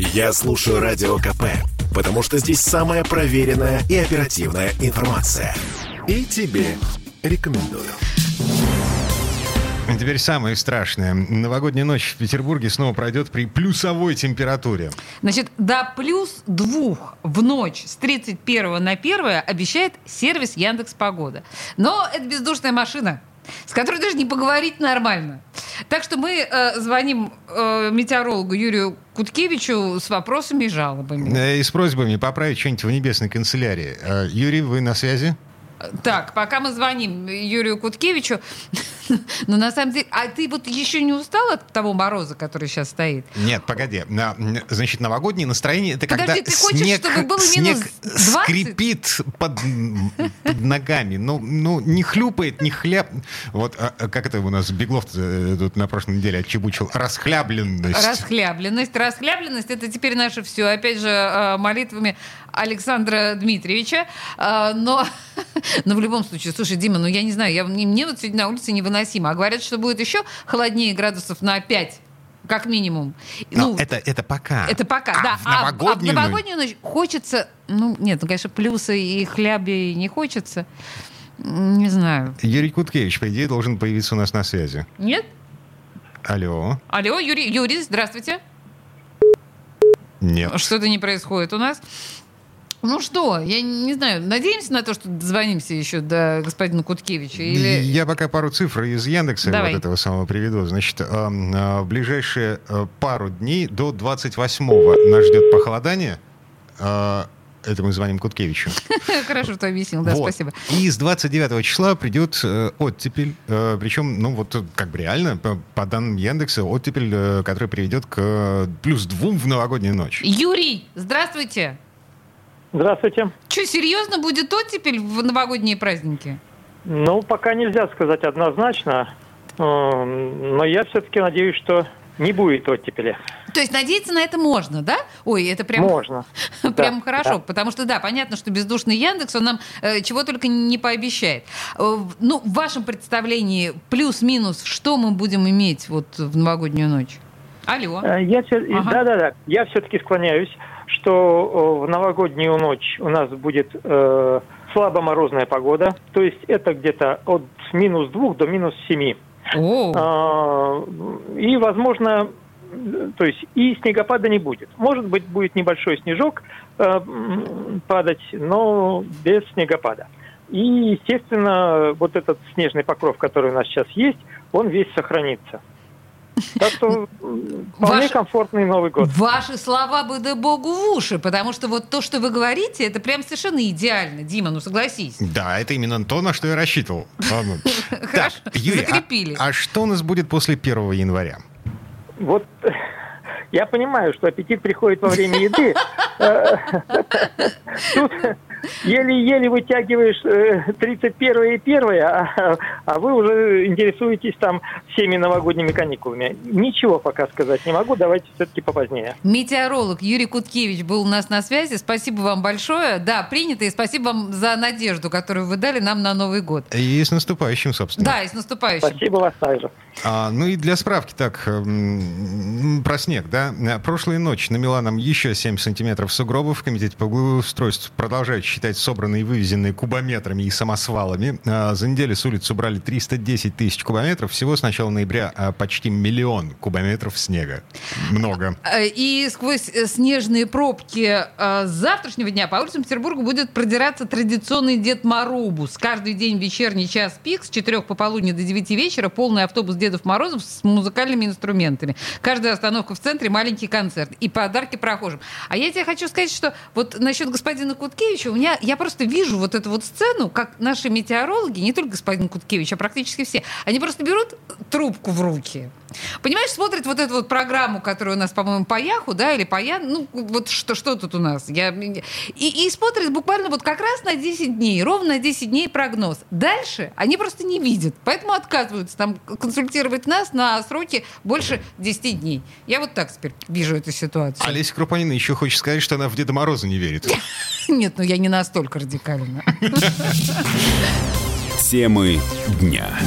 Я слушаю Радио КП, потому что здесь самая проверенная и оперативная информация. И тебе рекомендую. Теперь самое страшное. Новогодняя ночь в Петербурге снова пройдет при плюсовой температуре. Значит, до плюс двух в ночь с 31 на 1 обещает сервис Яндекс Погода. Но это бездушная машина, с которой даже не поговорить нормально. Так что мы э, звоним э, метеорологу Юрию Куткевичу с вопросами и жалобами. Э, И с просьбами поправить что-нибудь в небесной канцелярии. Э, Юрий, вы на связи? Так, пока мы звоним Юрию Куткевичу, но на самом деле, а ты вот еще не устал от того мороза, который сейчас стоит? Нет, погоди. На- Значит, новогоднее настроение это Подожди, когда ты хочешь, снег, чтобы было снег минус 20? скрипит под, под ногами. Ну, ну, не хлюпает, не хляб. Вот а, а как это у нас Беглов э, тут на прошлой неделе отчебучил? Расхлябленность. Расхлябленность. Расхлябленность — это теперь наше все. Опять же, э, молитвами Александра Дмитриевича. Э, Но, но в любом случае, слушай, Дима, ну я не знаю, я, мне вот сегодня на улице невыносимо. А говорят, что будет еще холоднее градусов на 5, как минимум. Но Ну, это, это пока. Это пока, А да. в А- а новогоднюю в новогоднюю ночь хочется... Ну, нет, ну, конечно, плюсы и хляби не хочется. Не знаю. Юрий Куткевич, по идее, должен появиться у нас на связи. Нет? Алло. Алло, Юрий, Юрий, здравствуйте. Нет. Что-то не происходит у нас. Ну что, я не знаю, надеемся на то, что дозвонимся еще до господина Куткевича? Или... Я пока пару цифр из Яндекса Давай. вот этого самого приведу. Значит, эм, э, в ближайшие э, пару дней до 28-го нас ждет похолодание. Э, Это мы звоним Куткевичу. Хорошо, что объяснил, да, Вот. спасибо. И с 29 числа придет э, оттепель. Э, причем, ну вот как бы реально, по, по данным Яндекса, оттепель, э, который приведет к плюс двум в новогоднюю ночь. Юрий, здравствуйте. Здравствуйте. Что, серьезно будет оттепель в новогодние праздники? Ну, пока нельзя сказать однозначно, эм, но я все-таки надеюсь, что не будет оттепели. То есть надеяться на это можно, да? Ой, это прям... Можно. Прям Да, хорошо, да. потому что, да, понятно, что бездушный Яндекс, он нам э, чего только не пообещает. Э, ну, в вашем представлении плюс-минус, что мы будем иметь вот в новогоднюю ночь? Алло. Э, Я Ага. да, да, да. Я все-таки склоняюсь, что э, в новогоднюю ночь у нас будет э, слабо морозная погода, то есть это где-то от минус двух до минус семи. О, А, И, возможно, э, то есть и снегопада не будет. Может быть, будет небольшой снежок э, падать, но без снегопада. И, естественно, вот этот снежный покров, который у нас сейчас есть, он весь сохранится. Так что вполне Ваш- комфортный Новый год. Ваши слова бы да богу в уши, потому что вот то, что вы говорите, это прям совершенно идеально. Дима, ну согласись. Да, это именно то, на что я рассчитывал. Хорошо, а- закрепили. а что у нас будет после 1 января? Вот я понимаю, что аппетит приходит во время еды. Э, Тут еле-еле вытягиваешь э, 31 и 1, а, а вы уже интересуетесь там всеми новогодними каникулами. Ничего пока сказать не могу, давайте все-таки попозднее. Метеоролог Юрий Куткевич был у нас на связи. Спасибо вам большое. Да, принято. И спасибо вам за надежду, которую вы дали нам на Новый год. И с наступающим, собственно. Да, и с наступающим. Спасибо вас также. А, ну и для справки так, м, про снег, да. Прошлой ночью намела нам еще 7 сантиметров сугробов. В Комитете по благоустройству продолжают считать собранные и вывезенные кубометрами и самосвалами. А, За неделю с улиц убрали 310 тысяч кубометров. Всего с начала ноября а, почти миллион кубометров снега. Много. Э, И сквозь э, снежные пробки э, с завтрашнего дня по улицам Петербурга будет продираться традиционный Дед Морубус. Каждый день вечерний час пик с 4 пополудни до 9 вечера полный автобус Дедов Морозов с музыкальными инструментами. Каждая остановка в центре маленький концерт и подарки прохожим. А я тебе хочу сказать, что вот насчет господина Куткевича, у меня я просто вижу вот эту вот сцену, как наши метеорологи, не только господин Куткевич, а практически все, они просто берут трубку в руки. Понимаешь, смотрят вот эту вот программу, которая у нас, по-моему, по Яху, да, или по Ян, ну, вот что, что тут у нас? Я, и, и смотрят буквально вот как раз на 10 дней, ровно на 10 дней прогноз. Дальше они просто не видят, поэтому отказываются там консультировать нас на сроки больше 10 дней. Я вот так теперь вижу эту ситуацию. Олеся Крупанина еще хочет сказать, что она в Деда Мороза не верит. Нет, ну я не настолько радикально. Темы дня.